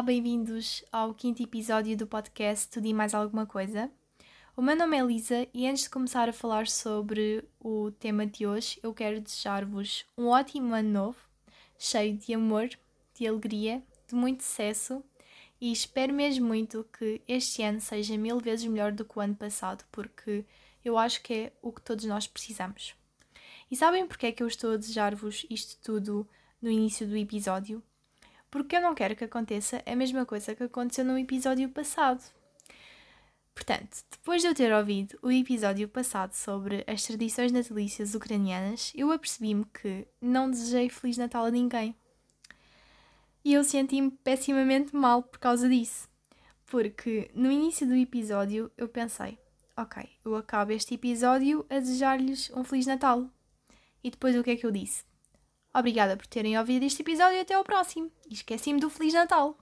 Olá, bem-vindos ao quinto episódio do podcast Tudo e Mais Alguma Coisa. O meu nome é Elisa e antes de começar a falar sobre o tema de hoje, eu quero desejar-vos um ótimo ano novo, cheio de amor, de alegria, de muito sucesso e espero mesmo muito que este ano seja mil vezes melhor do que o ano passado, porque eu acho que é o que todos nós precisamos. E sabem porque é que eu estou a desejar-vos isto tudo no início do episódio? Porque eu não quero que aconteça a mesma coisa que aconteceu no episódio passado. Portanto, depois de eu ter ouvido o episódio passado sobre as tradições natalícias ucranianas, eu apercebi-me que não desejei Feliz Natal a ninguém. E eu senti-me pessimamente mal por causa disso. Porque no início do episódio eu pensei: ok, eu acabo este episódio a desejar-lhes um Feliz Natal. E depois o que é que eu disse? Obrigada por terem ouvido este episódio e até ao próximo. E esqueci-me do Feliz Natal.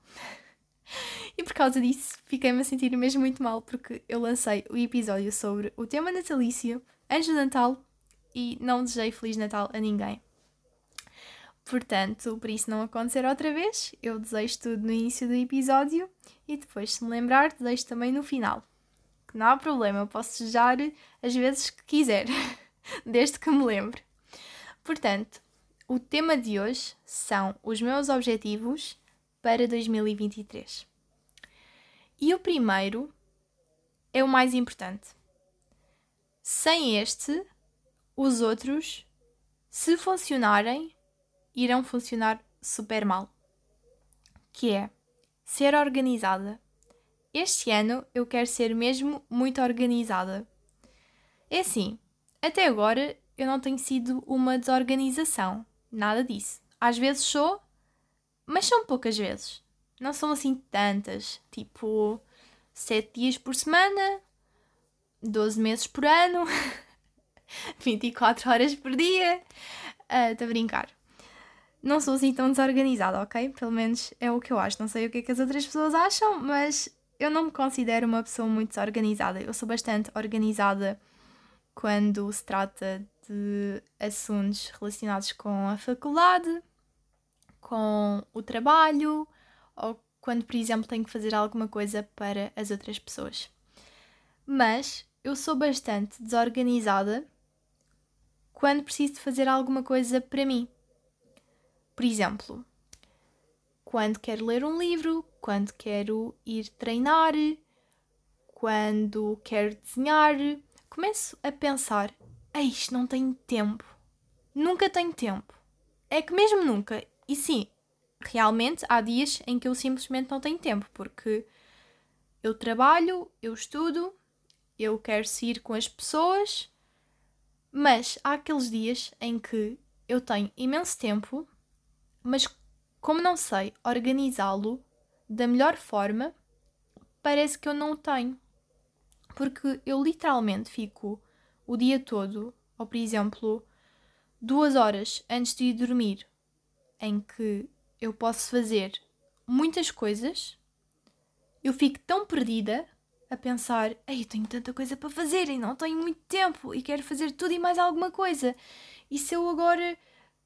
e por causa disso, fiquei-me a sentir mesmo muito mal porque eu lancei o episódio sobre o tema natalício do Natal e não desejei Feliz Natal a ninguém. Portanto, por isso não acontecer outra vez, eu desejo tudo no início do episódio e depois, se me lembrar, desejo também no final. Que não há problema, eu posso desejar as vezes que quiser, desde que me lembre. Portanto, o tema de hoje são os meus objetivos para 2023. E o primeiro é o mais importante. Sem este, os outros, se funcionarem, irão funcionar super mal. Que é ser organizada. Este ano eu quero ser mesmo muito organizada. É assim, até agora eu não tenho sido uma desorganização. Nada disso. Às vezes sou, mas são poucas vezes. Não são assim tantas. Tipo, 7 dias por semana, 12 meses por ano, 24 horas por dia. Estou uh, a brincar. Não sou assim tão desorganizada, ok? Pelo menos é o que eu acho. Não sei o que é que as outras pessoas acham, mas eu não me considero uma pessoa muito desorganizada. Eu sou bastante organizada quando se trata de assuntos relacionados com a faculdade, com o trabalho ou quando, por exemplo, tenho que fazer alguma coisa para as outras pessoas. Mas eu sou bastante desorganizada quando preciso de fazer alguma coisa para mim. Por exemplo, quando quero ler um livro, quando quero ir treinar, quando quero desenhar, começo a pensar Eis, não tenho tempo. Nunca tenho tempo. É que mesmo nunca. E sim, realmente há dias em que eu simplesmente não tenho tempo, porque eu trabalho, eu estudo, eu quero sair com as pessoas, mas há aqueles dias em que eu tenho imenso tempo, mas como não sei organizá-lo da melhor forma, parece que eu não o tenho. Porque eu literalmente fico o dia todo, ou por exemplo, duas horas antes de ir dormir, em que eu posso fazer muitas coisas, eu fico tão perdida a pensar: Ei, eu tenho tanta coisa para fazer e não tenho muito tempo e quero fazer tudo e mais alguma coisa. E se eu agora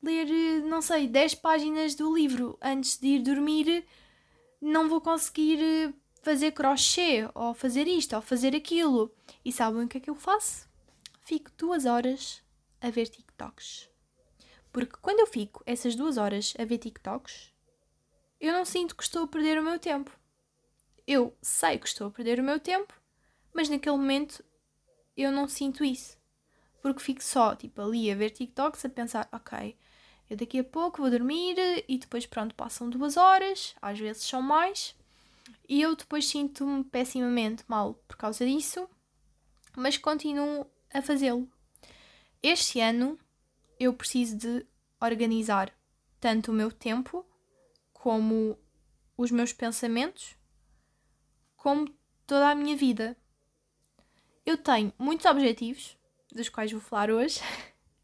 ler, não sei, 10 páginas do livro antes de ir dormir, não vou conseguir fazer crochê ou fazer isto ou fazer aquilo. E sabem o que é que eu faço? Fico duas horas a ver TikToks. Porque quando eu fico essas duas horas a ver TikToks, eu não sinto que estou a perder o meu tempo. Eu sei que estou a perder o meu tempo, mas naquele momento eu não sinto isso. Porque fico só, tipo, ali a ver TikToks a pensar, ok, eu daqui a pouco vou dormir e depois, pronto, passam duas horas, às vezes são mais, e eu depois sinto-me pessimamente mal por causa disso, mas continuo a fazê-lo. Este ano eu preciso de organizar tanto o meu tempo como os meus pensamentos, como toda a minha vida. Eu tenho muitos objetivos, dos quais vou falar hoje,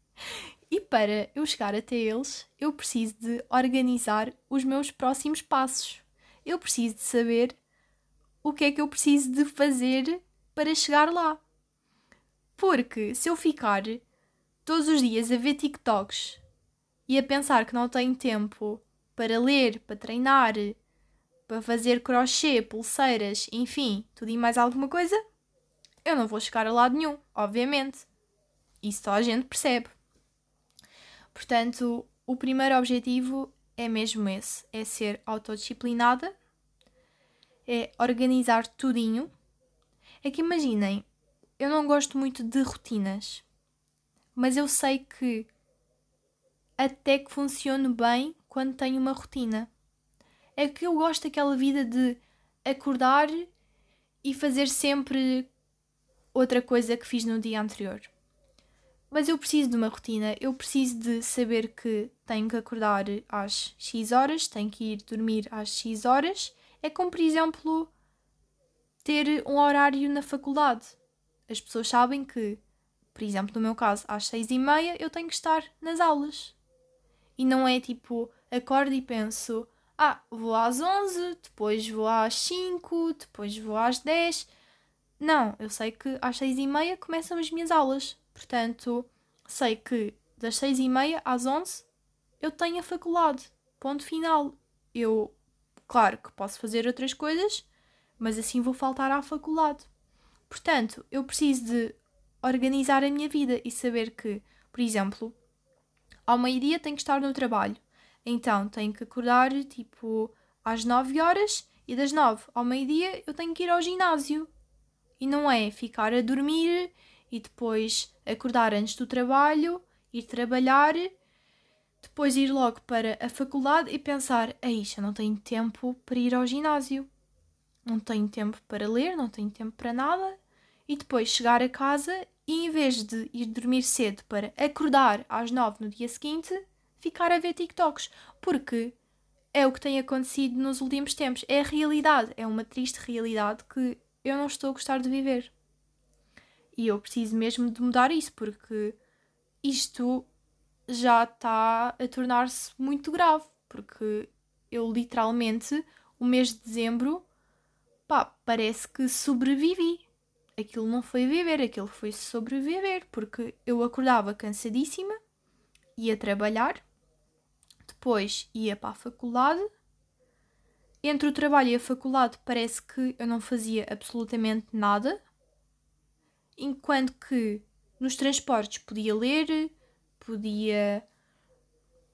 e para eu chegar até eles, eu preciso de organizar os meus próximos passos. Eu preciso de saber o que é que eu preciso de fazer para chegar lá. Porque se eu ficar todos os dias a ver TikToks e a pensar que não tenho tempo para ler, para treinar, para fazer crochê, pulseiras, enfim, tudo e mais alguma coisa, eu não vou chegar a lado nenhum, obviamente. Isso só a gente percebe. Portanto, o primeiro objetivo é mesmo esse: é ser autodisciplinada, é organizar tudinho. É que imaginem, eu não gosto muito de rotinas, mas eu sei que até que funcione bem quando tenho uma rotina. É que eu gosto daquela vida de acordar e fazer sempre outra coisa que fiz no dia anterior. Mas eu preciso de uma rotina, eu preciso de saber que tenho que acordar às X horas, tenho que ir dormir às X horas. É como, por exemplo, ter um horário na faculdade. As pessoas sabem que, por exemplo, no meu caso, às seis e meia eu tenho que estar nas aulas. E não é tipo, acordo e penso, ah, vou às onze, depois vou às cinco, depois vou às dez. Não, eu sei que às seis e meia começam as minhas aulas. Portanto, sei que das seis e meia às onze eu tenho a faculdade. Ponto final. Eu, claro que posso fazer outras coisas, mas assim vou faltar à faculdade. Portanto, eu preciso de organizar a minha vida e saber que, por exemplo, ao meio-dia tenho que estar no trabalho. Então, tenho que acordar tipo às 9 horas e das 9 ao meio-dia eu tenho que ir ao ginásio. E não é ficar a dormir e depois acordar antes do trabalho, ir trabalhar, depois ir logo para a faculdade e pensar: Eixa, não tenho tempo para ir ao ginásio, não tenho tempo para ler, não tenho tempo para nada. E depois chegar a casa e em vez de ir dormir cedo para acordar às nove no dia seguinte, ficar a ver TikToks. Porque é o que tem acontecido nos últimos tempos. É a realidade, é uma triste realidade que eu não estou a gostar de viver. E eu preciso mesmo de mudar isso, porque isto já está a tornar-se muito grave. Porque eu literalmente, o mês de dezembro, pá, parece que sobrevivi. Aquilo não foi viver, aquilo foi sobreviver, porque eu acordava cansadíssima, ia trabalhar, depois ia para a faculdade entre o trabalho e a faculdade parece que eu não fazia absolutamente nada, enquanto que nos transportes podia ler, podia,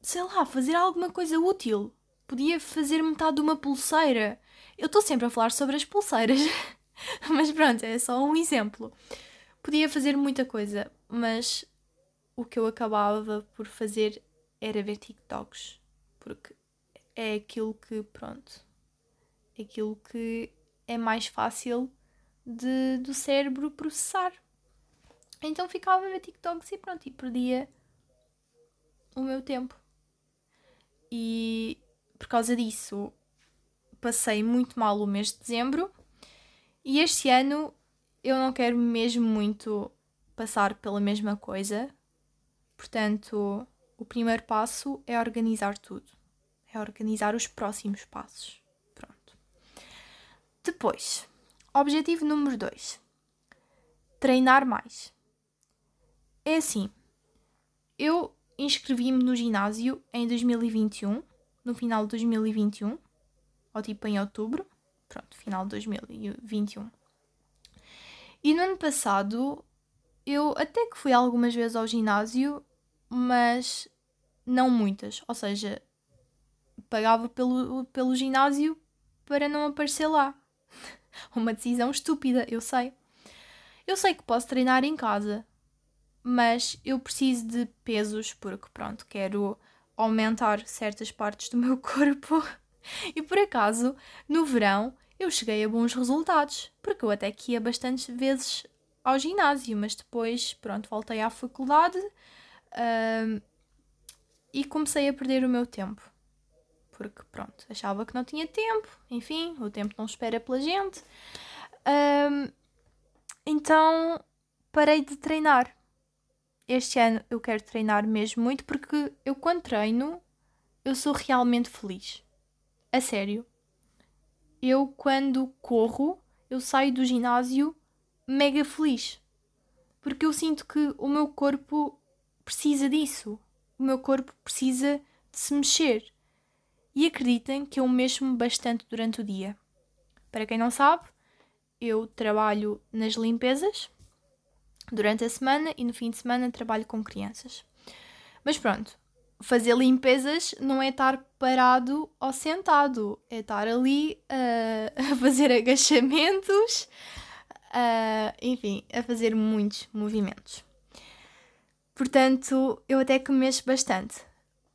sei lá, fazer alguma coisa útil, podia fazer metade de uma pulseira. Eu estou sempre a falar sobre as pulseiras, mas pronto, é só um exemplo. Podia fazer muita coisa, mas o que eu acabava por fazer era ver TikToks, porque é aquilo que, pronto, aquilo que é mais fácil de, do cérebro processar. Então ficava a ver TikToks e pronto, e perdia o meu tempo. E por causa disso passei muito mal o mês de dezembro e este ano eu não quero mesmo muito passar pela mesma coisa. Portanto, o primeiro passo é organizar tudo. É organizar os próximos passos. Depois, objetivo número 2: treinar mais. É assim, eu inscrevi-me no ginásio em 2021, no final de 2021, ou tipo em outubro, pronto, final de 2021. E no ano passado eu até que fui algumas vezes ao ginásio, mas não muitas. Ou seja, pagava pelo, pelo ginásio para não aparecer lá. Uma decisão estúpida, eu sei. Eu sei que posso treinar em casa, mas eu preciso de pesos porque, pronto, quero aumentar certas partes do meu corpo. E por acaso, no verão, eu cheguei a bons resultados, porque eu até que ia bastantes vezes ao ginásio, mas depois, pronto, voltei à faculdade uh, e comecei a perder o meu tempo porque pronto, achava que não tinha tempo, enfim, o tempo não espera pela gente. Um, então parei de treinar. Este ano eu quero treinar mesmo muito porque eu quando treino eu sou realmente feliz. A sério. Eu quando corro, eu saio do ginásio mega feliz. Porque eu sinto que o meu corpo precisa disso. O meu corpo precisa de se mexer. e acreditem que eu mexo-me bastante durante o dia. Para quem não sabe, eu trabalho nas limpezas durante a semana e no fim de semana trabalho com crianças. Mas pronto, fazer limpezas não é estar parado ou sentado, é estar ali uh, a fazer agachamentos, uh, enfim, a fazer muitos movimentos. Portanto, eu até que mexo bastante,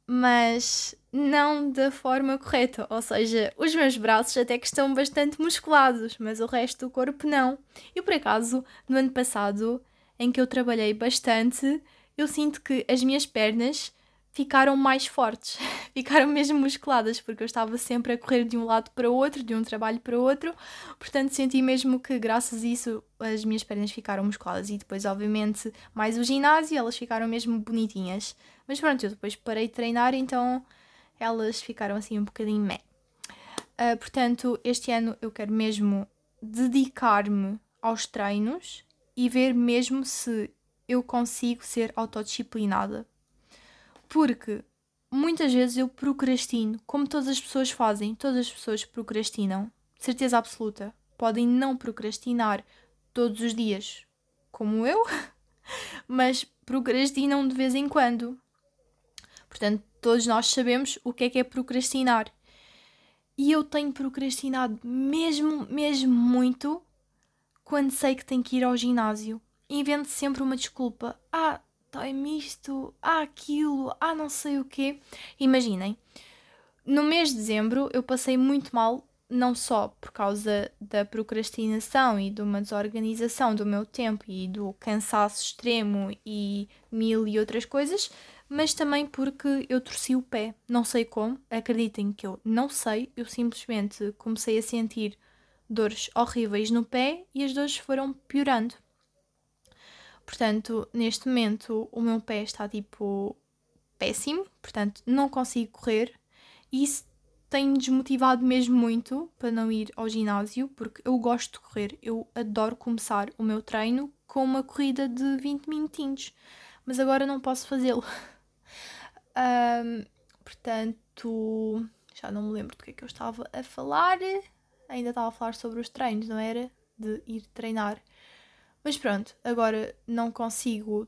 mas não da forma correta, ou seja, os meus braços até que estão bastante musculados, mas o resto do corpo não. E por acaso, no ano passado, em que eu trabalhei bastante, eu sinto que as minhas pernas ficaram mais fortes, ficaram mesmo musculadas, porque eu estava sempre a correr de um lado para o outro, de um trabalho para o outro, portanto senti mesmo que graças a isso as minhas pernas ficaram musculadas e depois obviamente mais o ginásio elas ficaram mesmo bonitinhas. Mas pronto, eu depois parei de treinar, então elas ficaram assim um bocadinho meh. Uh, portanto, este ano eu quero mesmo dedicar-me aos treinos e ver mesmo se eu consigo ser autodisciplinada porque muitas vezes eu procrastino, como todas as pessoas fazem, todas as pessoas procrastinam, certeza absoluta. Podem não procrastinar todos os dias, como eu, mas procrastinam de vez em quando. Portanto, todos nós sabemos o que é que é procrastinar. E eu tenho procrastinado mesmo, mesmo muito quando sei que tenho que ir ao ginásio. Invento sempre uma desculpa. Ah, dói-me isto, há aquilo, há não sei o quê. Imaginem, no mês de dezembro eu passei muito mal, não só por causa da procrastinação e de uma desorganização do meu tempo e do cansaço extremo e mil e outras coisas, mas também porque eu torci o pé. Não sei como, acreditem que eu não sei, eu simplesmente comecei a sentir dores horríveis no pé e as dores foram piorando. Portanto, neste momento o meu pé está tipo péssimo, portanto, não consigo correr e isso tem-me desmotivado mesmo muito para não ir ao ginásio, porque eu gosto de correr, eu adoro começar o meu treino com uma corrida de 20 minutinhos, mas agora não posso fazê-lo. um, portanto, já não me lembro do que é que eu estava a falar. Ainda estava a falar sobre os treinos, não era? De ir treinar. Mas pronto, agora não consigo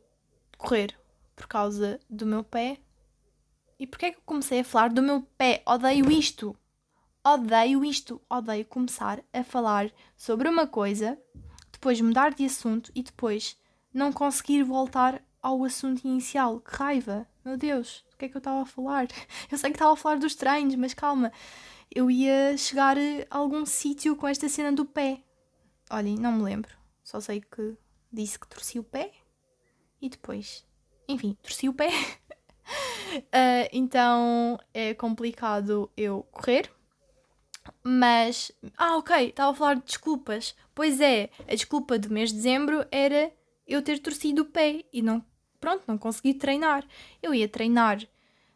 correr por causa do meu pé. E porquê é que eu comecei a falar do meu pé? Odeio isto! Odeio isto! Odeio começar a falar sobre uma coisa, depois mudar de assunto e depois não conseguir voltar ao assunto inicial. Que raiva! Meu Deus, o que é que eu estava a falar? Eu sei que estava a falar dos treinos, mas calma. Eu ia chegar a algum sítio com esta cena do pé. Olhem, não me lembro. Só sei que disse que torci o pé e depois, enfim, torci o pé. uh, então é complicado eu correr. Mas, ah, ok, estava a falar de desculpas. Pois é, a desculpa do mês de dezembro era eu ter torcido o pé e não, pronto, não consegui treinar. Eu ia treinar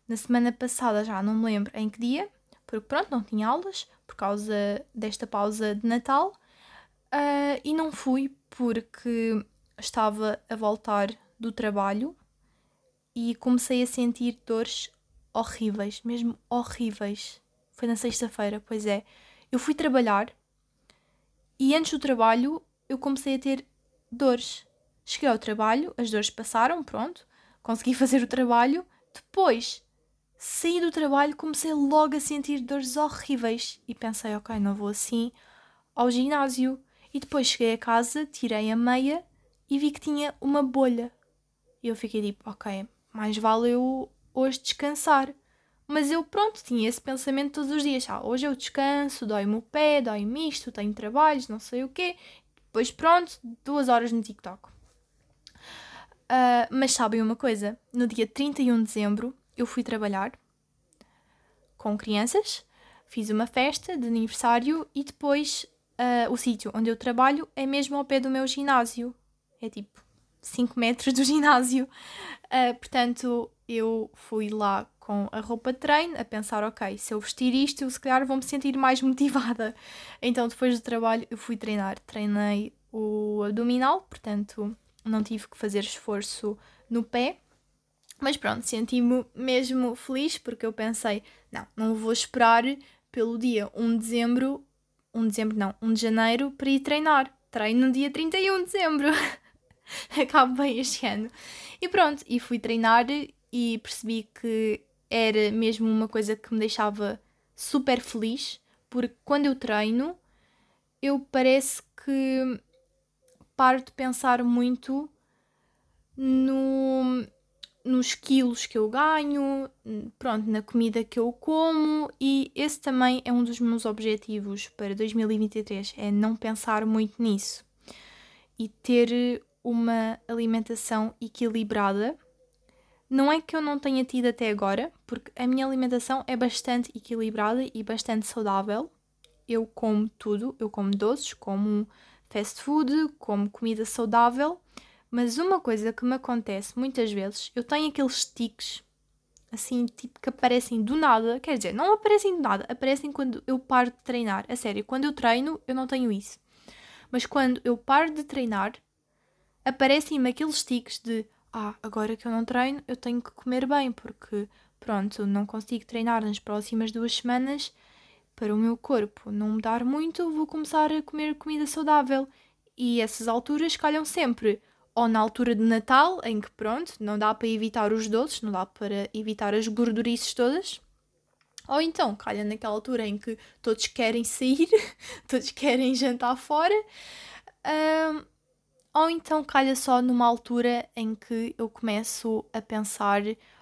na semana passada, já não me lembro em que dia, porque pronto, não tinha aulas por causa desta pausa de Natal. Uh, e não fui porque estava a voltar do trabalho e comecei a sentir dores horríveis, mesmo horríveis. Foi na sexta-feira, pois é. Eu fui trabalhar e antes do trabalho eu comecei a ter dores. Cheguei ao trabalho, as dores passaram, pronto, consegui fazer o trabalho. Depois saí do trabalho, comecei logo a sentir dores horríveis e pensei, ok, não vou assim ao ginásio. E depois cheguei a casa, tirei a meia e vi que tinha uma bolha. E eu fiquei tipo, ok, mais vale eu hoje descansar. Mas eu, pronto, tinha esse pensamento todos os dias. Ah, hoje eu descanso, dói-me o pé, dói-me isto, tenho trabalhos, não sei o quê. Depois, pronto, duas horas no TikTok. Uh, mas sabem uma coisa? No dia 31 de dezembro eu fui trabalhar com crianças, fiz uma festa de aniversário e depois uh, o sítio onde eu trabalho é mesmo ao pé do meu ginásio. É tipo 5 metros do ginásio. Uh, portanto, eu fui lá com a roupa de treino a pensar, ok, se eu vestir isto, eu se calhar vou me sentir mais motivada. Então, depois do trabalho, eu fui treinar. Treinei o abdominal, portanto, não tive que fazer esforço no pé. Mas pronto, senti-me mesmo feliz porque eu pensei, não, não vou esperar pelo dia 1 de dezembro, 1 de dezembro não, 1 de janeiro para ir treinar. Treino no dia 31 de dezembro. Acabo bem este ano. E pronto, e fui treinar e percebi que era mesmo uma coisa que me deixava super feliz, porque quando eu treino, eu parece que paro de pensar muito no, nos quilos que eu ganho, pronto, na comida que eu como e esse também é um dos meus objetivos para 2023, é não pensar muito nisso e ter uma alimentação equilibrada. Não é que eu não tenha tido até agora, porque a minha alimentação é bastante equilibrada e bastante saudável. Eu como tudo, eu como doces, como fast food, como comida saudável mas uma coisa que me acontece muitas vezes, eu tenho aqueles tiques assim, tipo, que aparecem do nada. Quer dizer, não aparecem do nada, aparecem quando eu paro de treinar. A sério, quando eu treino, eu não tenho isso. Mas quando eu paro de treinar, aparecem-me aqueles tiques de ah, agora que eu não treino, eu tenho que comer bem, porque pronto, não consigo treinar nas próximas duas semanas para o meu corpo não mudar muito, vou começar a comer comida saudável. E essas alturas calham sempre ou na altura de Natal, em que pronto, não dá para evitar os doces, não dá para evitar as gordurices todas. Ou então, calha naquela altura em que todos querem sair, todos querem jantar fora. Um, ou então calha só numa altura em que eu começo a pensar,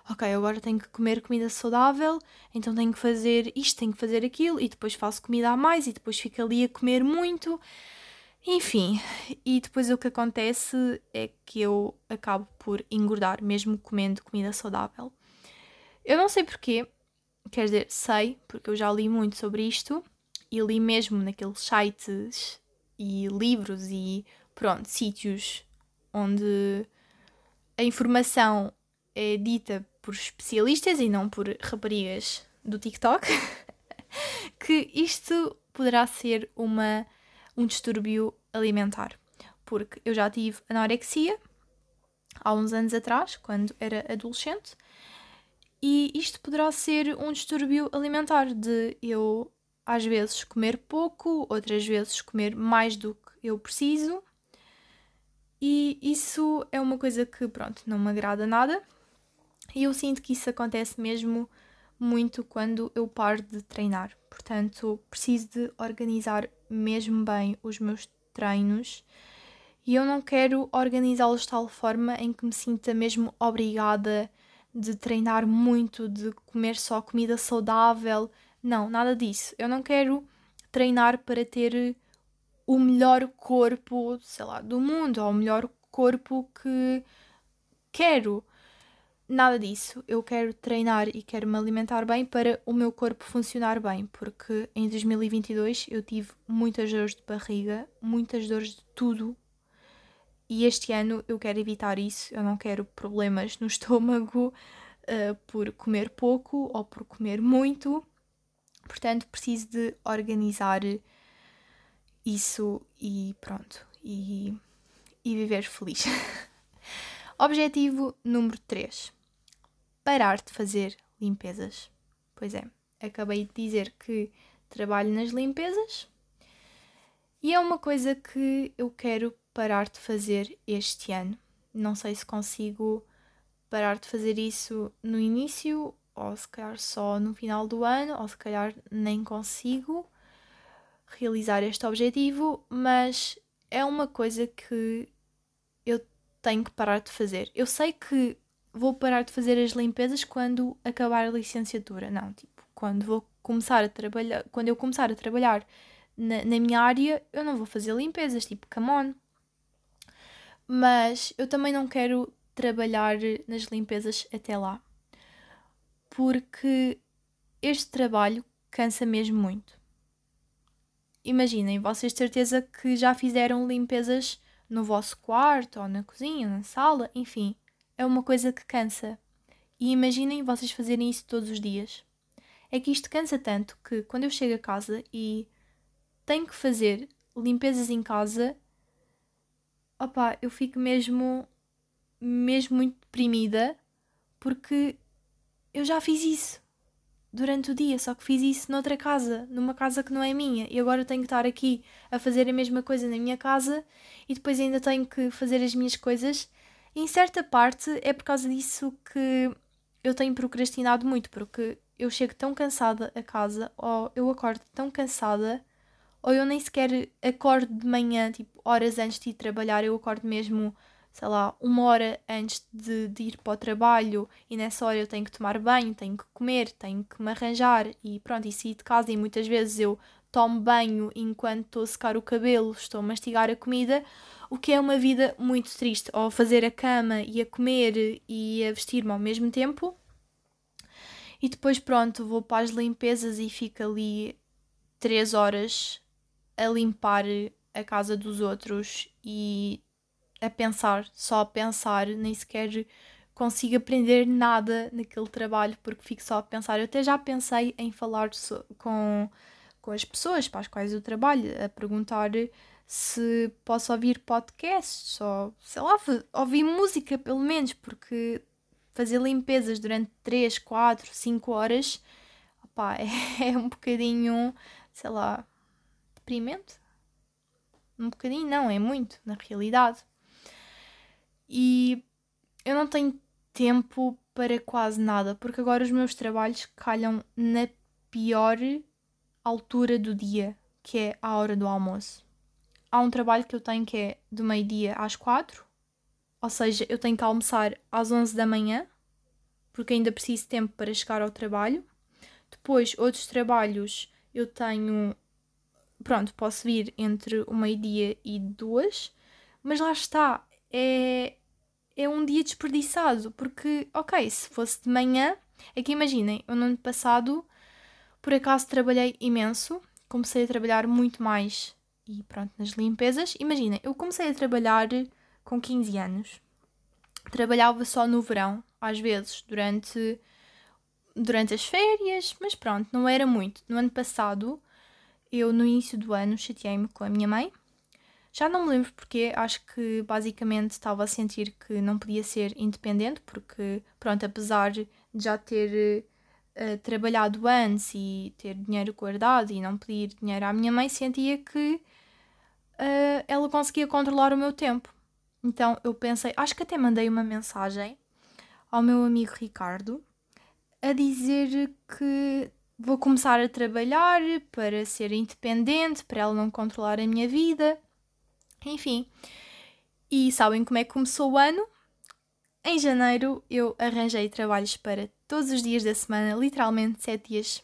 ok, agora tenho que comer comida saudável, então tenho que fazer isto, tenho que fazer aquilo, e depois faço comida a mais, e depois fico ali a comer muito. Enfim, e depois o que acontece é que eu acabo por engordar, mesmo comendo comida saudável. Eu não sei porquê, quer dizer, sei, porque eu já li muito sobre isto e li mesmo naqueles sites e livros e pronto, sítios onde a informação é dita por especialistas e não por raparigas do TikTok, que isto poderá ser uma um distúrbio alimentar. Porque eu já tive anorexia há uns anos atrás, quando era adolescente, e isto poderá ser um distúrbio alimentar de eu às vezes comer pouco, outras vezes comer mais do que eu preciso. E isso é uma coisa que, pronto, não me agrada nada. E eu sinto que isso acontece mesmo muito quando eu paro de treinar. Portanto, preciso de organizar mesmo bem os meus treinos e eu não quero organizá-los de tal forma em que me sinta mesmo obrigada de treinar muito, de comer só comida saudável. Não, nada disso. Eu não quero treinar para ter o melhor corpo, sei lá, do mundo, ou o melhor corpo que quero. Nada disso. Eu quero treinar e quero me alimentar bem para o meu corpo funcionar bem, porque em 2022 eu tive muitas dores de barriga, muitas dores de tudo. E este ano eu quero evitar isso. Eu não quero problemas no estômago uh, por comer pouco ou por comer muito. Portanto, preciso de organizar isso e pronto. E, e viver feliz. Objetivo número 3: parar de fazer limpezas. Pois é, acabei de dizer que trabalho nas limpezas e é uma coisa que eu quero parar de fazer este ano. Não sei se consigo parar de fazer isso no início ou se calhar só no final do ano, ou se calhar nem consigo realizar este objetivo, mas é uma coisa que eu tenho que parar de fazer. Eu sei que vou parar de fazer as limpezas quando acabar a licenciatura. Não, tipo, quando vou começar a trabalhar, quando eu começar a trabalhar na, na minha área, eu não vou fazer limpezas, tipo, come on. Mas eu também não quero trabalhar nas limpezas até lá. Porque este trabalho cansa mesmo muito. Imaginem, vocês de certeza que já fizeram limpezas no vosso quarto, ou na cozinha, na sala, enfim, é uma coisa que cansa. E imaginem vocês fazerem isso todos os dias. É que isto cansa tanto que quando eu chego a casa e tenho que fazer limpezas em casa, opá, eu fico mesmo, mesmo muito deprimida porque eu já fiz isso durante o dia, só que fiz isso noutra casa, numa casa que não é minha, e agora tenho que estar aqui a fazer a mesma coisa na minha casa e depois ainda tenho que fazer as minhas coisas. Em certa parte é por causa disso que eu tenho procrastinado muito, porque eu chego tão cansada a casa, ou eu acordo tão cansada, ou eu nem sequer acordo de manhã, tipo, horas antes de ir trabalhar, eu acordo mesmo sei lá, uma hora antes de, de, ir para o trabalho e nessa hora eu tenho que tomar banho, tenho que comer, tenho que me arranjar e pronto, e sair de casa e muitas vezes eu tomo banho enquanto estou a secar o cabelo, estou a mastigar a comida, o que é uma vida muito triste, ou fazer a cama e a comer e a vestir-me ao mesmo tempo. E depois pronto, vou para as limpezas e fico ali três horas a limpar a casa dos outros e a pensar, só a pensar, nem sequer consigo aprender nada naquele trabalho porque fico só a pensar. Eu até já pensei em falar com, com as pessoas para as quais eu trabalho, a perguntar se posso ouvir podcasts ou, sei lá, ouvir música pelo menos, porque fazer limpezas durante 3, 4, 5 horas opá, é, é um bocadinho, sei lá, deprimente. Um bocadinho não, é muito, na realidade. E eu não tenho tempo para quase nada, porque agora os meus trabalhos calham na pior altura do dia, que é a hora do almoço. Há um trabalho que eu tenho que é do meio-dia às quatro, ou seja, eu tenho que almoçar às onze da manhã, porque ainda preciso de tempo para chegar ao trabalho. Depois, outros trabalhos eu tenho. Pronto, posso vir entre o meio-dia e duas, mas lá está, é, é um dia desperdiçado, porque, ok, se fosse de manhã, é que imaginem, eu no ano passado, por acaso trabalhei imenso, comecei a trabalhar muito mais e pronto, nas limpezas. Imaginem, eu comecei a trabalhar com 15 anos, trabalhava só no verão, às vezes, durante, durante as férias, mas pronto, não era muito. No ano passado, eu no início do ano chateei-me com a minha mãe já não me lembro porque, acho que basicamente estava a sentir que não podia ser independente, porque, pronto, apesar de já ter uh, trabalhado antes e ter dinheiro guardado e não pedir dinheiro à minha mãe, sentia que uh, ela conseguia controlar o meu tempo. Então eu pensei, acho que até mandei uma mensagem ao meu amigo Ricardo a dizer que vou começar a trabalhar para ser independente, para ela não controlar a minha vida. Enfim. E sabem como é que começou o ano? Em janeiro eu arranjei trabalhos para todos os dias da semana, literalmente 7 dias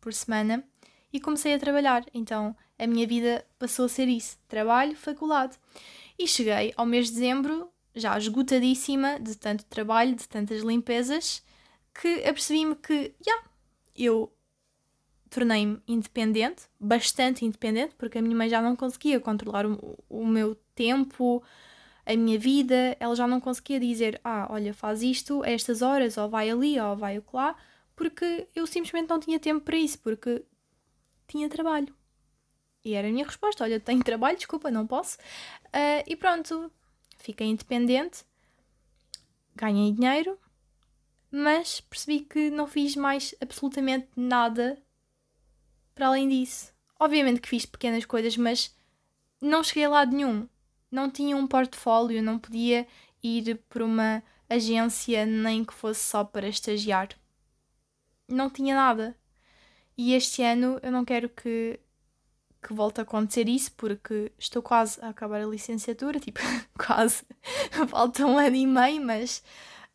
por semana, e comecei a trabalhar. Então a minha vida passou a ser isso: trabalho, faculdade. E cheguei ao mês de dezembro já esgotadíssima de tanto trabalho, de tantas limpezas, que apercebi-me que, já, yeah, eu tornei-me independente, bastante independente, porque a minha mãe já não conseguia controlar o, o, meu tempo, a minha vida, ela já não conseguia dizer, ah, olha, faz isto a estas horas, ou vai ali, ou vai lá, porque eu simplesmente não tinha tempo para isso, porque tinha trabalho. E era a minha resposta: olha, tenho trabalho, desculpa, não posso. Uh, e pronto, fiquei independente, ganhei dinheiro, mas percebi que não fiz mais absolutamente nada para além disso. Obviamente que fiz pequenas coisas, mas não cheguei a lado nenhum. Não tinha um portfólio, não podia ir por uma agência nem que fosse só para estagiar. Não tinha nada. E este ano eu não quero que, que volte a acontecer isso porque estou quase a acabar a licenciatura, tipo, quase. Falta um ano e meio, mas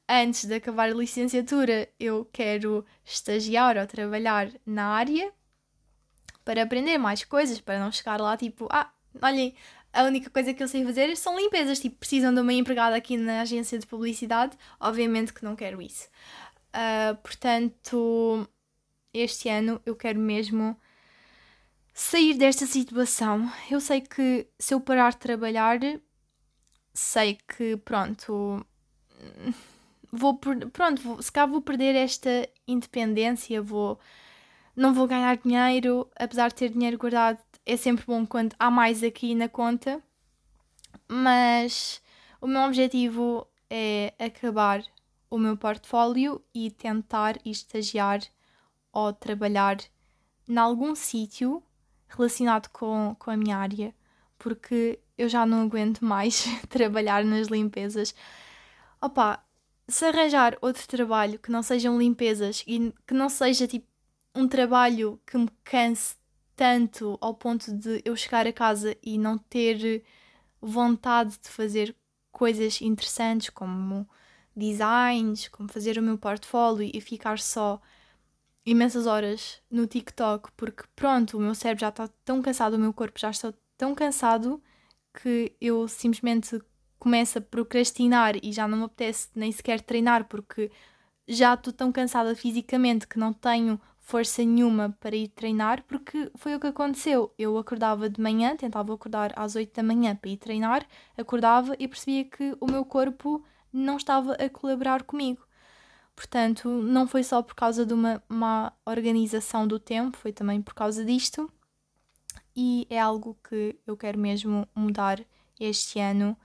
antes de acabar a licenciatura eu quero estagiar ou trabalhar na área para aprender mais coisas, para não chegar lá tipo, ah, olhem, a única coisa que eu sei fazer são limpezas, tipo, precisam de uma empregada aqui na agência de publicidade, obviamente que não quero isso. Uh, portanto, este ano eu quero mesmo sair desta situação. Eu sei que se eu parar de trabalhar, sei que pronto, vou pronto, vou, se cá vou perder esta independência, vou não vou ganhar dinheiro, apesar de ter dinheiro guardado, é sempre bom quando há mais aqui na conta. Mas o meu objetivo é acabar o meu portfólio e tentar estagiar ou trabalhar em algum sítio relacionado com, com a minha área, porque eu já não aguento mais trabalhar nas limpezas. Opa, se arranjar outro trabalho que não sejam limpezas e que não seja tipo um trabalho que me canse tanto ao ponto de eu chegar a casa e não ter vontade de fazer coisas interessantes como designs, como fazer o meu portfólio e ficar só imensas horas no TikTok, porque pronto, o meu cérebro já está tão cansado, o meu corpo já está tão cansado que eu simplesmente começo a procrastinar e já não me apetece nem sequer treinar porque já estou tão cansada fisicamente que não tenho força nenhuma para ir treinar, porque foi o que aconteceu. Eu acordava de manhã, tentava acordar às 8 da manhã para ir treinar, acordava e percebia que o meu corpo não estava a colaborar comigo. Portanto, não foi só por causa de uma má organização do tempo, foi também por causa disto. E é algo que eu quero mesmo mudar este ano.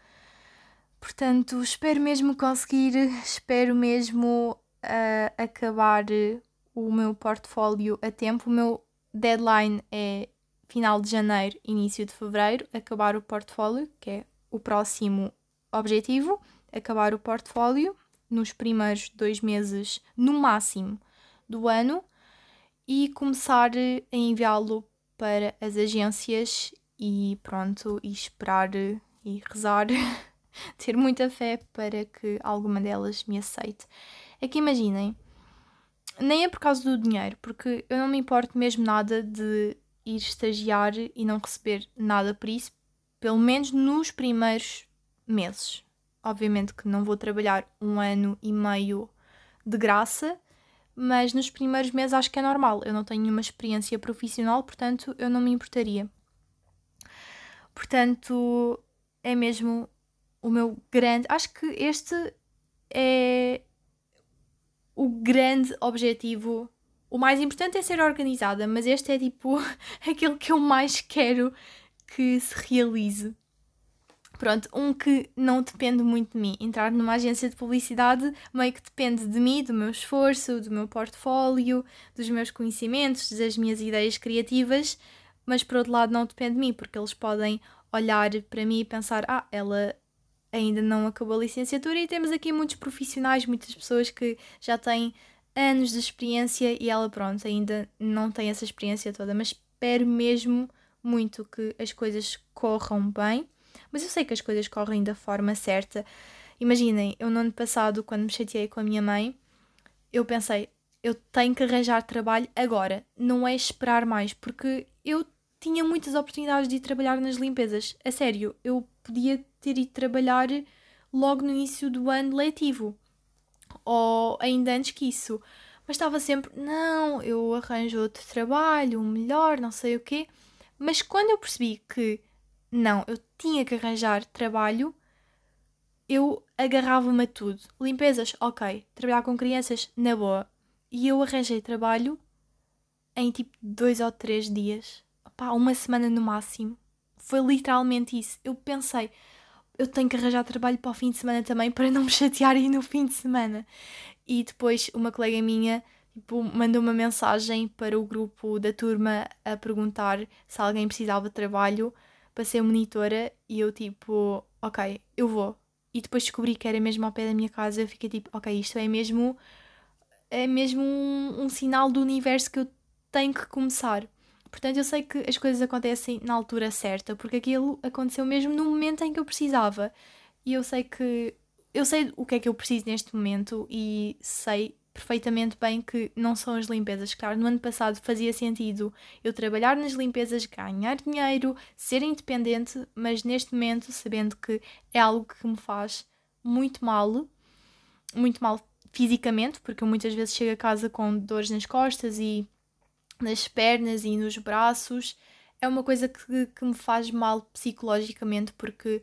Portanto, espero mesmo conseguir, espero mesmo uh, acabar o meu portfólio a tempo. O meu deadline é final de janeiro, início de fevereiro, acabar o portfólio, que é o próximo objetivo, acabar o portfólio nos primeiros dois meses, no máximo, do ano e começar a enviá-lo para as agências e pronto, e esperar e rezar, ter muita fé para que alguma delas me aceite. É que imaginem, nem é por causa do dinheiro, porque eu não me importo mesmo nada de ir estagiar e não receber nada por isso, pelo menos nos primeiros meses. Obviamente que não vou trabalhar um ano e meio de graça, mas nos primeiros meses acho que é normal. Eu não tenho nenhuma experiência profissional, portanto eu não me importaria. Portanto, é mesmo o meu grande. Acho que este é o grande objetivo. O mais importante é ser organizada, mas este é tipo aquele que eu mais quero que se realize. Pronto, um que não depende muito de mim. Entrar numa agência de publicidade meio que depende de mim, do meu esforço, do meu portfólio, dos meus conhecimentos, das minhas ideias criativas, mas por outro lado não depende de mim, porque eles podem olhar para mim e pensar: ah, ela ainda não acabou a licenciatura e temos aqui muitos profissionais, muitas pessoas que já têm anos de experiência e ela, pronto, ainda não tem essa experiência toda, mas espero mesmo muito que as coisas corram bem. Mas eu sei que as coisas correm da forma certa. Imaginem, eu no ano passado, quando me chateei com a minha mãe, eu pensei, eu tenho que arranjar trabalho agora, não é esperar mais, porque eu tinha muitas oportunidades de ir trabalhar nas limpezas. A sério, eu podia ter ido trabalhar logo no início do ano letivo, ou ainda antes que isso. Mas estava sempre, não, eu arranjo outro trabalho, um melhor, não sei o quê. Mas quando eu percebi que não, eu tinha que arranjar trabalho, eu agarrava-me a tudo. Limpezas, ok. Trabalhar com crianças, na boa. E eu arranjei trabalho em tipo dois ou três dias. Pá, uma semana no máximo. Foi literalmente isso. Eu pensei, eu tenho que arranjar trabalho para o fim de semana também para não me chatearem no fim de semana. E depois uma colega minha tipo, mandou uma mensagem para o grupo da turma a perguntar se alguém precisava de trabalho para ser monitora e eu tipo, ok, eu vou. E depois descobri que era mesmo ao pé da minha casa, eu fiquei tipo, ok, isto é mesmo é mesmo um, um sinal do universo que eu tenho que começar. Portanto, eu sei que as coisas acontecem na altura certa, porque aquilo aconteceu mesmo no momento em que eu precisava. E eu sei que. Eu sei o que é que eu preciso neste momento e sei perfeitamente bem que não são as limpezas. Claro, no ano passado fazia sentido eu trabalhar nas limpezas, ganhar dinheiro, ser independente, mas neste momento, sabendo que é algo que me faz muito mal, muito mal fisicamente, porque eu muitas vezes chego a casa com dores nas costas e nas pernas e nos braços, é uma coisa que, que me faz mal psicologicamente porque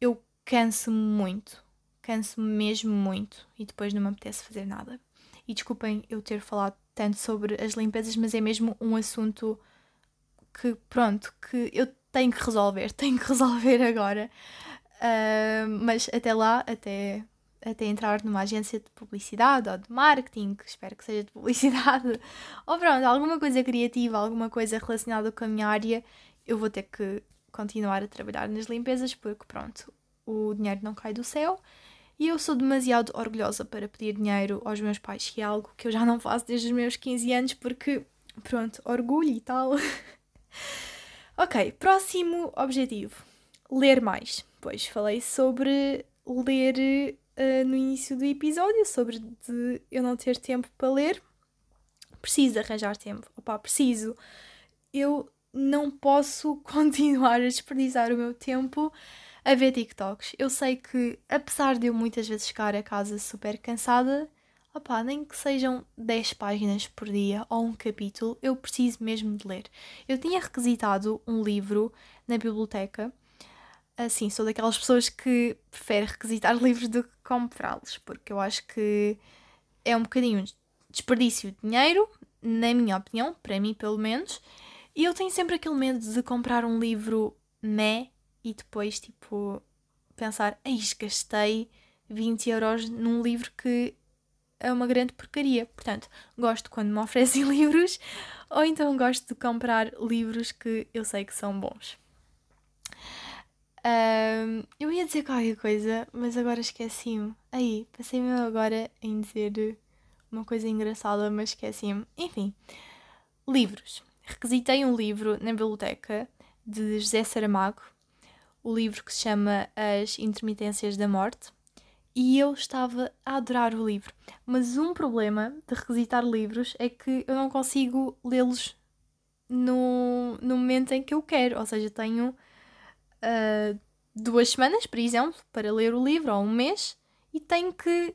eu canso-me muito. Canso-me mesmo muito e depois não me apetece fazer nada. E desculpem eu ter falado tanto sobre as limpezas, mas é mesmo um assunto que, pronto, que eu tenho que resolver, tenho que resolver agora. Uh, mas até lá, até até entrar numa agência de publicidade ou de marketing, espero que seja de publicidade, ou pronto, alguma coisa criativa, alguma coisa relacionada com a minha área, eu vou ter que continuar a trabalhar nas limpezas porque, pronto, o dinheiro não cai do céu e eu sou demasiado orgulhosa para pedir dinheiro aos meus pais, que é algo que eu já não faço desde os meus 15 anos, porque, pronto, orgulho e tal. ok, próximo objetivo: ler mais. Pois falei sobre ler uh, no início do episódio, sobre de eu não ter tempo para ler. Preciso arranjar tempo. Opa, preciso. Eu não posso continuar a desperdiçar o meu tempo a ver TikToks. Eu sei que, apesar de eu muitas vezes chegar a casa super cansada, opá, nem que sejam 10 páginas por dia ou um capítulo, eu preciso mesmo de ler. Eu tinha requisitado um livro na biblioteca. Assim, sou daquelas pessoas que prefere requisitar livros do que comprá-los, porque eu acho que é um bocadinho desperdício de dinheiro, na minha opinião, para mim pelo menos. E eu tenho sempre aquele medo de comprar um livro meh e depois, tipo, pensar, eis, gastei 20 euros num livro que é uma grande porcaria. Portanto, gosto quando me oferecem livros ou então gosto de comprar livros que eu sei que são bons. Um, eu ia dizer qualquer coisa, mas agora esqueci-me. Aí, passei-me agora em dizer uma coisa engraçada, mas esqueci-me. Enfim, livros. Requisitei um livro na biblioteca de José Saramago, o livro que se chama As Intermitências da Morte, e eu estava a adorar o livro. Mas um problema de requisitar livros é que eu não consigo lê-los no, no momento em que eu quero, ou seja, tenho uh, duas semanas, por exemplo, para ler o livro, ou um mês, e tenho que,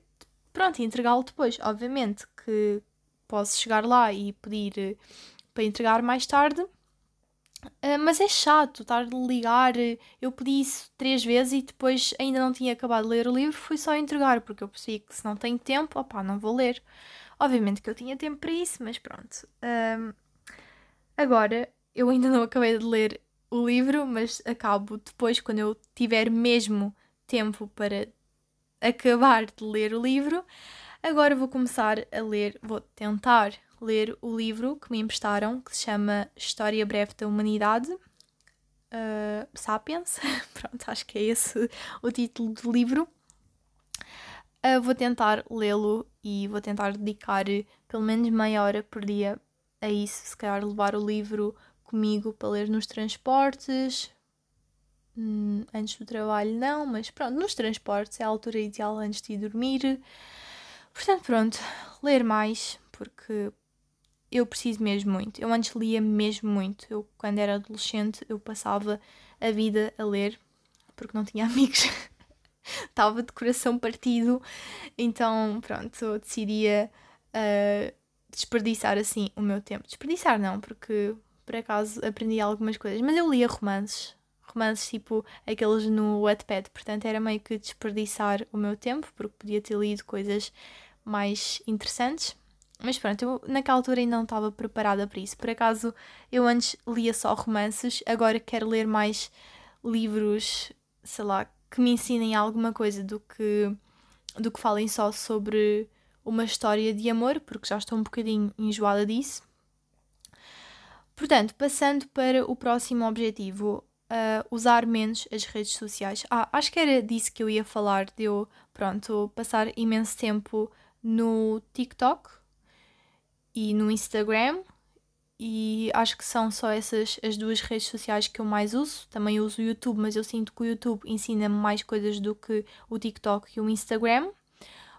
pronto, entregá-lo depois. Obviamente que posso chegar lá e pedir para entregar mais tarde, Uh, mas é chato estar a ligar. Eu pedi isso três vezes e depois ainda não tinha acabado de ler o livro, fui só entregar, porque eu percebi que se não tenho tempo, opá, não vou ler. Obviamente que eu tinha tempo para isso, mas pronto. Agora, eu ainda não acabei de ler o livro, mas acabo depois, quando eu tiver mesmo tempo para acabar de ler o livro. Agora vou começar a ler, vou tentar ler o livro que me emprestaram, que se chama História Breve da Humanidade. Uh, Sapiens, pronto, acho que é esse o título do livro. Uh, vou tentar lê-lo e vou tentar dedicar pelo menos meia hora por dia a isso. Se calhar levar o livro comigo para ler nos transportes. Hum, antes do trabalho, não, mas pronto, nos transportes é a altura ideal antes de ir dormir. Portanto, pronto, ler mais, porque eu preciso mesmo muito. Eu antes lia mesmo muito. Eu, quando era adolescente, eu passava a vida a ler, porque não tinha amigos. Estava de coração partido. Então, pronto, eu decidia uh, desperdiçar assim o meu tempo. Desperdiçar não, porque por acaso aprendi algumas coisas. Mas eu lia romances. Romances tipo aqueles no Wattpad. Portanto, era meio que desperdiçar o meu tempo, porque podia ter lido coisas mais interessantes. Mas pronto, eu naquela altura ainda não estava preparada para isso. Por acaso, eu antes lia só romances, agora quero ler mais livros, sei lá, que me ensinem alguma coisa do que, do que falem só sobre uma história de amor, porque já estou um bocadinho enjoada disso. Portanto, passando para o próximo objetivo, uh, usar menos as redes sociais. Ah, acho que era disso que eu ia falar, de eu, pronto, passar imenso tempo no TikTok e no Instagram. E acho que são só essas as duas redes sociais que eu mais uso. Também uso o YouTube, mas eu sinto que o YouTube ensina-me mais coisas do que o TikTok e o Instagram.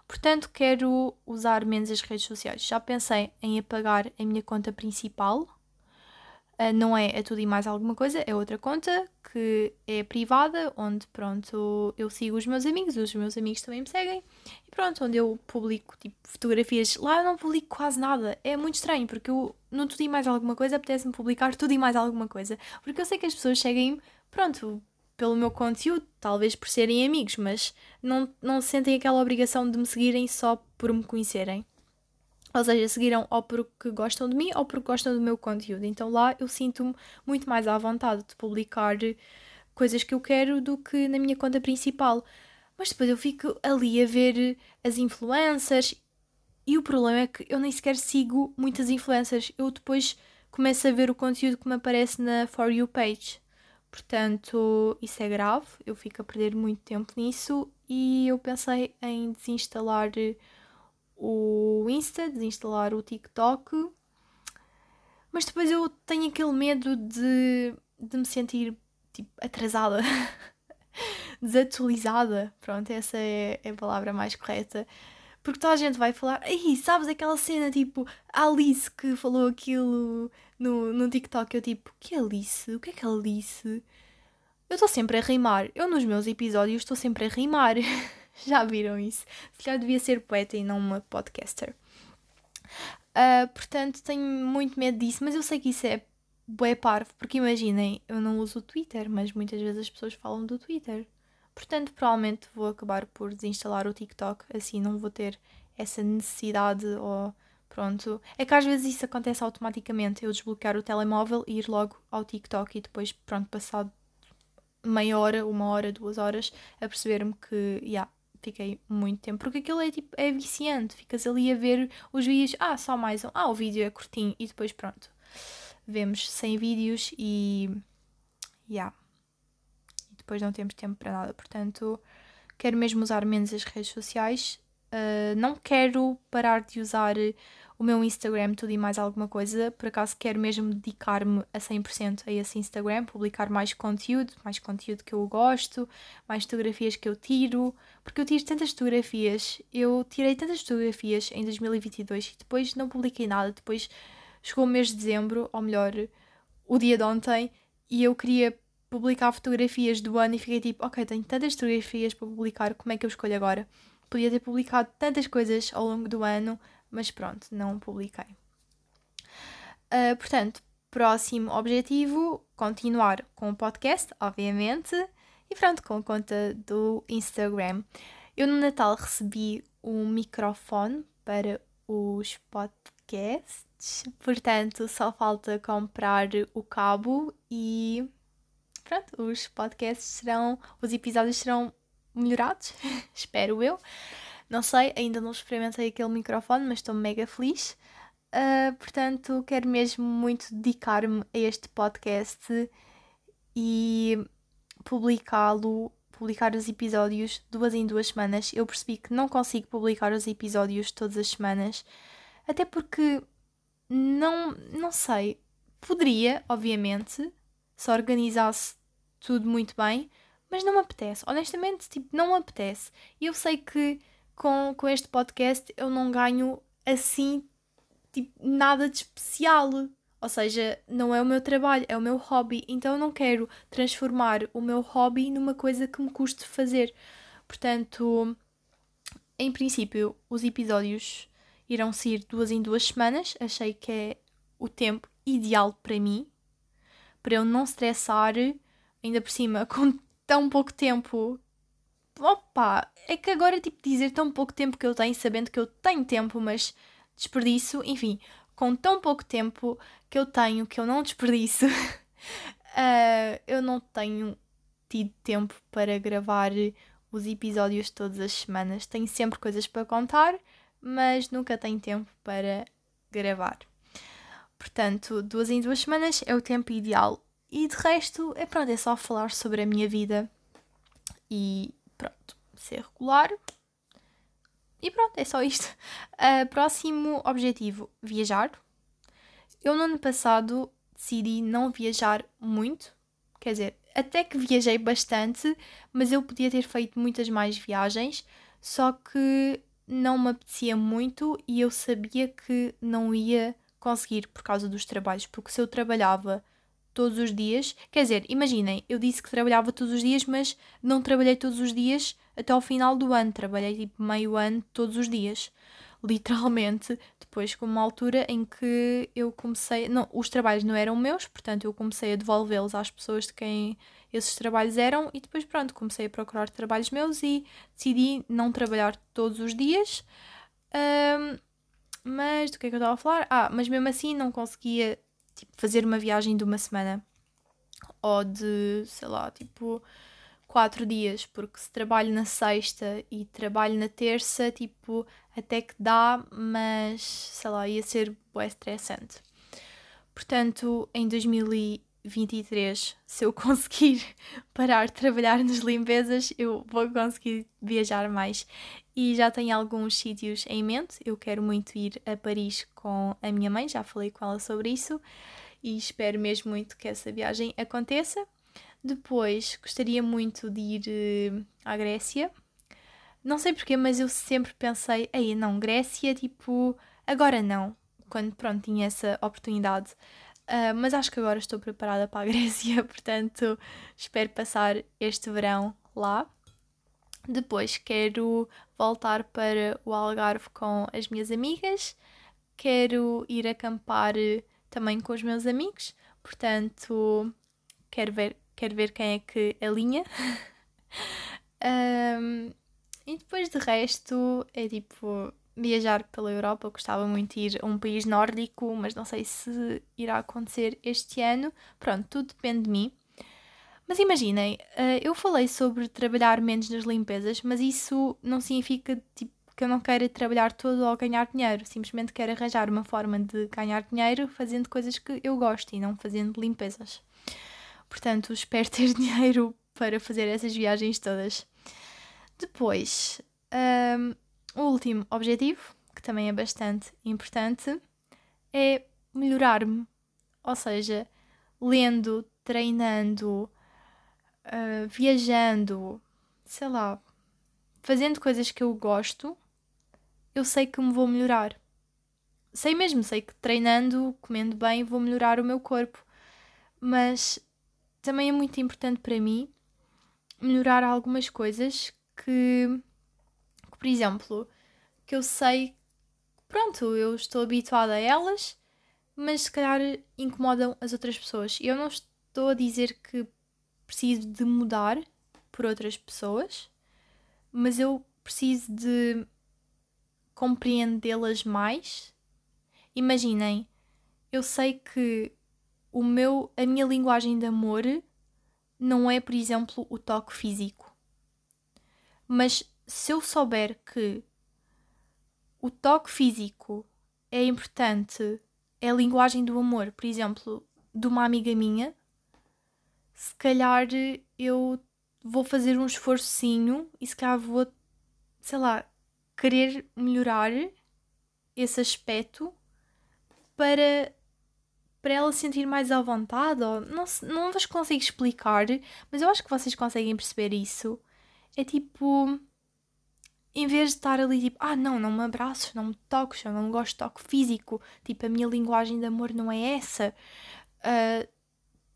Portanto, quero usar menos as redes sociais. Já pensei em apagar a minha conta principal, não é, é tudo e mais alguma coisa, é outra conta que é privada, onde pronto, eu sigo os meus amigos, os meus amigos também me seguem, e pronto, onde eu publico tipo fotografias. Lá eu não publico quase nada, é muito estranho, porque eu não tudo e mais alguma coisa, apetece-me publicar tudo e mais alguma coisa, porque eu sei que as pessoas seguem, pronto, pelo meu conteúdo, talvez por serem amigos, mas não, não sentem aquela obrigação de me seguirem só por me conhecerem. Ou seja, seguiram ou porque gostam de mim ou porque gostam do meu conteúdo. Então lá eu sinto-me muito mais à vontade de publicar coisas que eu quero do que na minha conta principal. Mas depois eu fico ali a ver as influencers e o problema é que eu nem sequer sigo muitas influencers. Eu depois começo a ver o conteúdo que me aparece na For You page. Portanto, isso é grave. Eu fico a perder muito tempo nisso e eu pensei em desinstalar o Insta, desinstalar o TikTok. Mas depois eu tenho aquele medo de, de me sentir tipo, atrasada, desatualizada. Pronto, essa é, é a palavra mais correta. Porque toda a gente vai falar, ei, sabes aquela cena tipo Alice que falou aquilo no, no TikTok? Eu tipo, que Alice? O que é que Alice? Eu estou sempre a rimar. Eu nos meus episódios estou sempre a rimar. Já viram isso? Se calhar devia ser poeta e não uma podcaster. Uh, portanto, tenho muito medo disso, mas eu sei que isso é bué parvo, porque imaginem, eu não uso o Twitter, mas muitas vezes as pessoas falam do Twitter. Portanto, provavelmente vou acabar por desinstalar o TikTok, assim não vou ter essa necessidade ou pronto. É que às vezes isso acontece automaticamente, eu desbloquear o telemóvel e ir logo ao TikTok e depois, pronto, passado meia hora, uma hora, duas horas, a perceber-me que, já, yeah, fiquei muito tempo, porque aquilo é tipo, é viciante, ficas ali a ver os vídeos, ah, só mais um, ah, o vídeo é curtinho e depois pronto, vemos 100 vídeos e, já, yeah. e depois não temos tempo para nada, portanto, quero mesmo usar menos as redes sociais, uh, não quero parar de usar o meu Instagram, tudo e mais alguma coisa. Por acaso quero mesmo dedicar-me a 100% a esse Instagram, publicar mais conteúdo, mais conteúdo que eu gosto, mais fotografias que eu tiro, porque eu tiro tantas fotografias, eu tirei tantas fotografias em 2022 e depois não publiquei nada. Depois chegou o mês de dezembro, ou melhor, o dia de ontem, e eu queria publicar fotografias do ano e fiquei tipo, ok, tenho tantas fotografias para publicar, como é que eu escolho agora? Podia ter publicado tantas coisas ao longo do ano, mas pronto, não publiquei. Uh, portanto, próximo objetivo: continuar com o podcast, obviamente, e pronto, com a conta do Instagram. Eu no Natal recebi um microfone para os podcasts, portanto, só falta comprar o cabo e pronto, os podcasts serão, os episódios serão melhorados, espero eu. Não sei, ainda não experimentei aquele microfone, mas estou mega feliz. Uh, portanto, quero mesmo muito dedicar-me a este podcast e publicá-lo, publicar os episódios duas em duas semanas. Eu percebi que não consigo publicar os episódios todas as semanas, até porque não, não sei, poderia, obviamente, se organizasse tudo muito bem, mas não me apetece. Honestamente, tipo, não me apetece. Eu sei que com, com este podcast eu não ganho assim tipo, nada de especial. Ou seja, não é o meu trabalho, é o meu hobby. Então eu não quero transformar o meu hobby numa coisa que me custe fazer. Portanto, em princípio, os episódios irão sair duas em duas semanas. Achei que é o tempo ideal para mim, para eu não estressar, ainda por cima, com tão pouco tempo opa, é que agora, tipo, dizer tão pouco tempo que eu tenho, sabendo que eu tenho tempo, mas desperdiço, enfim, com tão pouco tempo que eu tenho, que eu não desperdiço, uh, eu não tenho tido tempo para gravar os episódios todas as semanas. Tenho sempre coisas para contar, mas nunca tenho tempo para gravar. Portanto, duas em duas semanas é o tempo ideal. E de resto, é pronto, é só falar sobre a minha vida e ser regular. E pronto, é só isto. Uh, próximo objetivo: viajar. Eu no ano passado decidi não viajar muito. Quer dizer, até que viajei bastante, mas eu podia ter feito muitas mais viagens, só que não me apetecia muito e eu sabia que não ia conseguir por causa dos trabalhos, porque se eu trabalhava todos os dias. Quer dizer, imaginem, eu disse que trabalhava todos os dias, mas não trabalhei todos os dias até ao final do ano. Trabalhei tipo meio ano todos os dias. Literalmente, depois com uma altura em que eu comecei. Não, os trabalhos não eram meus, portanto eu comecei a devolvê-los às pessoas de quem esses trabalhos eram e depois pronto, comecei a procurar trabalhos meus e decidi não trabalhar todos os dias. Um, mas do que é que eu estava a falar? Ah, mas mesmo assim não conseguia tipo, fazer uma viagem de uma semana ou de, sei lá, tipo quatro dias, porque se trabalho na sexta e trabalho na terça, tipo, até que dá, mas sei lá, ia ser bem estressante. Portanto, em 2023, se eu conseguir parar de trabalhar nas limpezas, eu vou conseguir viajar mais. E já tenho alguns sítios em mente. Eu quero muito ir a Paris com a minha mãe, já falei com ela sobre isso e espero mesmo muito que essa viagem aconteça. Depois gostaria muito de ir uh, à Grécia. Não sei porquê, mas eu sempre pensei, aí não, Grécia, tipo, agora não, quando pronto tinha essa oportunidade. Uh, mas acho que agora estou preparada para a Grécia, portanto espero passar este verão lá. Depois quero voltar para o Algarve com as minhas amigas, quero ir acampar eh, também com os meus amigos, portanto quero ver, quero ver quem é que alinha. um, e depois de resto é tipo viajar pela Europa. Eu gostava muito de ir a um país nórdico, mas não sei se irá acontecer este ano. Pronto, tudo depende de mim. Mas imaginem, eh, eu falei sobre trabalhar menos nas limpezas, mas isso não significa tipo, que eu não queira trabalhar todo ou ganhar dinheiro. Simplesmente quero arranjar uma forma de ganhar dinheiro fazendo coisas que eu gosto e não fazendo limpezas. Portanto, espero ter dinheiro para fazer essas viagens todas. Depois, um, o último objetivo, que também é bastante importante, é melhorar-me. Ou seja, lendo, treinando, uh, viajando, sei lá, fazendo coisas que eu gosto, eu sei que me vou melhorar. Sei mesmo, sei que treinando, comendo bem, vou melhorar o meu corpo. Mas também é muito importante para mim melhorar algumas coisas que, que por exemplo, que eu sei, pronto, eu estou habituada a elas, mas se calhar incomodam as outras pessoas. Eu não estou a dizer que preciso de mudar por outras pessoas, mas eu preciso de compreendê-las mais. Imaginem, eu sei que o meu, a minha linguagem de amor não é, por exemplo, o toque físico. Mas se eu souber que o toque físico é importante, é a linguagem do amor, por exemplo, de uma amiga minha, se calhar eu vou fazer um esforcinho e se calhar vou, sei lá, querer melhorar esse aspecto para para ela sentir mais à vontade, não, não vos consigo explicar, mas eu acho que vocês conseguem perceber isso. É tipo, em vez de estar ali tipo, ah não, não me abraços, não me toques, eu não gosto de toque físico, tipo, a minha linguagem de amor não é essa. Uh,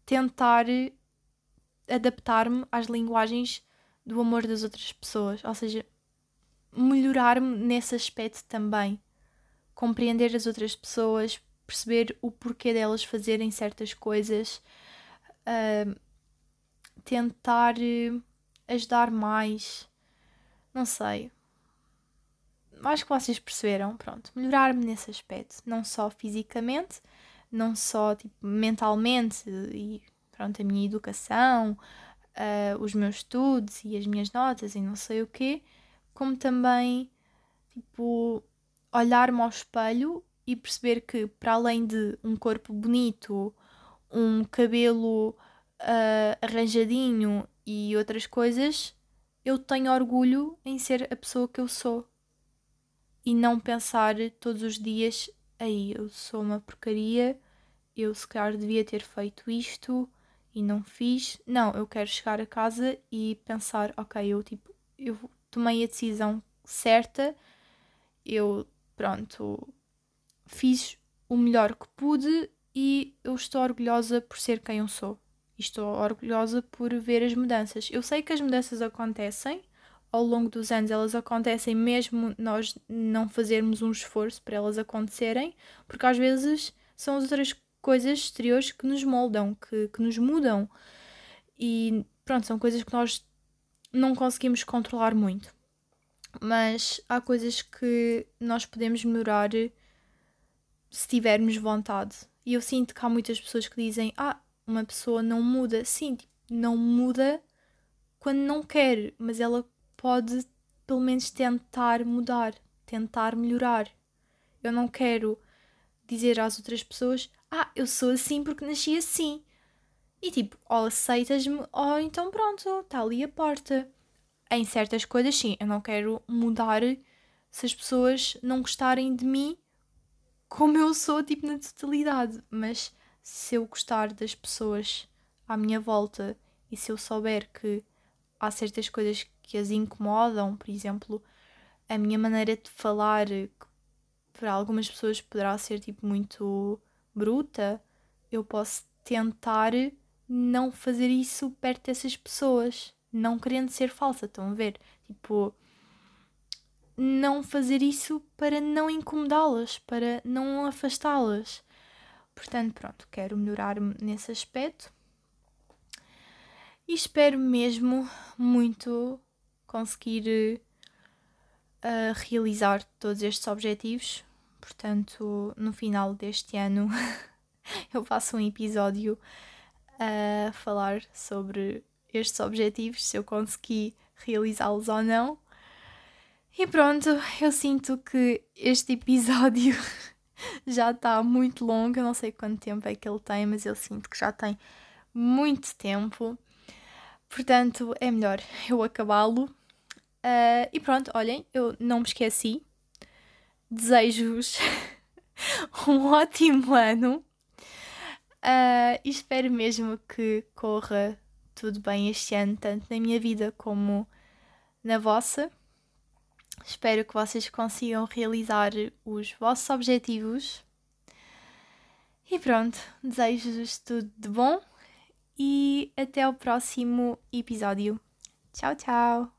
tentar adaptar-me às linguagens do amor das outras pessoas, ou seja, melhorar-me nesse aspecto também. Compreender as outras pessoas, perceber o porquê delas fazerem certas coisas, uh, tentar uh, ajudar mais. Não sei. Acho que vocês perceberam, pronto. Melhorar-me nesse aspecto, não só fisicamente, não só tipo, mentalmente e pronto, a minha educação, uh, os meus estudos e as minhas notas e não sei o quê, como também tipo olhar-me ao espelho e perceber que, para além de um corpo bonito, um cabelo uh, arranjadinho e outras coisas, eu tenho orgulho em ser a pessoa que eu sou. E não pensar todos os dias, aí eu sou uma porcaria, eu se calhar devia ter feito isto e não fiz. Não, eu quero chegar a casa e pensar, ok, eu tipo, eu tomei a decisão certa, eu pronto, fiz o melhor que pude e eu estou orgulhosa por ser quem eu sou. E estou orgulhosa por ver as mudanças. Eu sei que as mudanças acontecem ao longo dos anos, elas acontecem mesmo nós não fazermos um esforço para elas acontecerem, porque às vezes são as outras coisas exteriores que nos moldam, que, que nos mudam. E pronto, são coisas que nós não conseguimos controlar muito. Mas há coisas que nós podemos melhorar se tivermos vontade. E eu sinto que há muitas pessoas que dizem: Ah, uma pessoa não muda. Sim, tipo, não muda quando não quer, mas ela pode pelo menos tentar mudar, tentar melhorar. Eu não quero dizer às outras pessoas: Ah, eu sou assim porque nasci assim. E tipo, ou aceitas-me, ou então pronto, está ali a porta. Em certas coisas, sim, eu não quero mudar se as pessoas não gostarem de mim como eu sou, tipo, na totalidade. Mas se eu gostar das pessoas à minha volta e se eu souber que há certas coisas que as incomodam, por exemplo, a minha maneira de falar, que para algumas pessoas poderá ser tipo muito bruta, eu posso tentar não fazer isso perto dessas pessoas, não querendo ser falsa, estão a ver? Tipo, não fazer isso para não incomodá-las, para não afastá-las. Portanto, pronto, quero melhorar-me nesse aspecto. E espero mesmo muito conseguir uh, realizar todos estes objetivos. Portanto, no final deste ano, eu faço um episódio a falar sobre estes objetivos, se eu consegui realizá-los ou não. E pronto, eu sinto que este episódio já está muito longo. Eu não sei quanto tempo é que ele tem, mas eu sinto que já tem muito tempo. Portanto, é melhor eu acabá-lo. Uh, e pronto, olhem, eu não me esqueci. Desejo-vos um ótimo ano. Uh, e espero mesmo que corra tudo bem este ano, tanto na minha vida como na vossa. Espero que vocês consigam realizar os vossos objetivos. E pronto, desejo-vos tudo de bom e até o próximo episódio. Tchau, tchau!